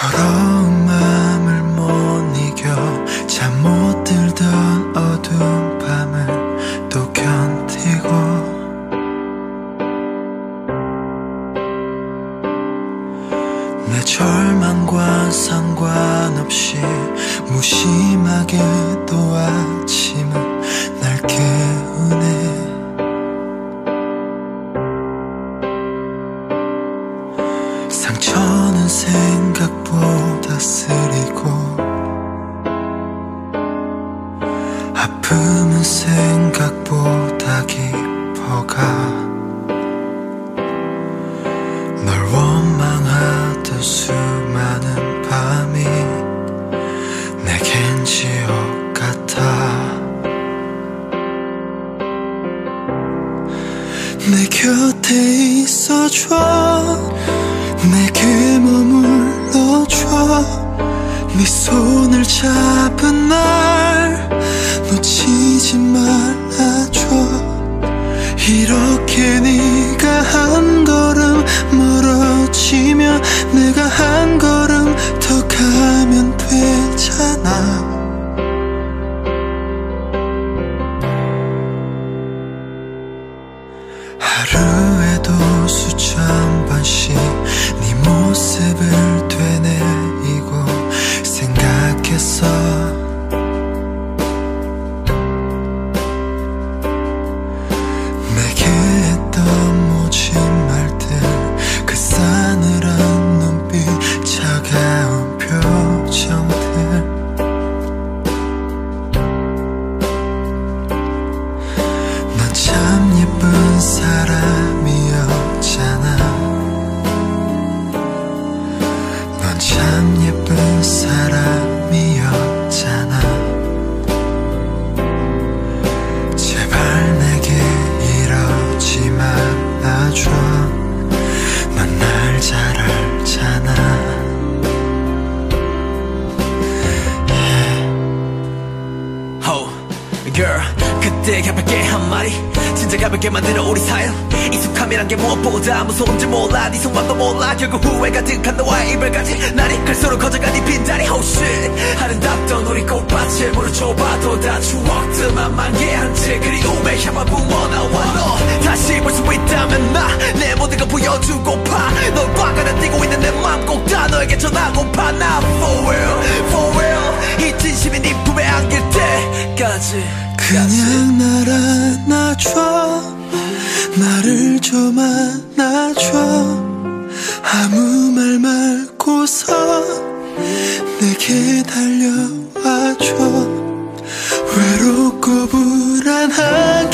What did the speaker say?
더러운 마음을 못 이겨. 잠 못 들던 어두운 밤을 또 견디고. 내 절망과 상관없이 무심하게 또 아침은 날 생각보다 쓰리고 아픔은 생각보다 깊어가 널 원망하던 수많은 밤이 내겐 지옥 같아 내 곁에 있어줘 내게 머물러줘. 네 손을 잡은 날 놓치지 말아줘. 이렇게 네가 한 걸음 멀어지면 내가 한 걸음 더 가면 되잖아. 하루에도 수천 번씩 네 모습을 되뇌 참 예쁜 사람이었잖아. 제발 내게 이러지 말아줘. 넌 날 잘 알잖아. Oh, girl, 그때 가볍게 진짜 가볍게 만드는 우리 사연. 익숙함이란 게 무엇보다 무서운지 몰라. 네 속마음도 몰라. 결국 후회 가득한 너와의 이별까지. 날이 갈수록 커져간 이 빈자리. Oh shit. 아름답던 우리 꽃밭을 물을 줘봐도 다 추억들만 만개한 채 그리움에 향만 부어나와. 너 다시 볼 수 있다면 나 내 모든 걸 보여주고파 널 바가다 뛰고 있는 내 맘 꼭 다 너에게 전하고파 나 for 좀 안아줘. 아무 말 말고서 내게 달려와줘. 외롭고 불안한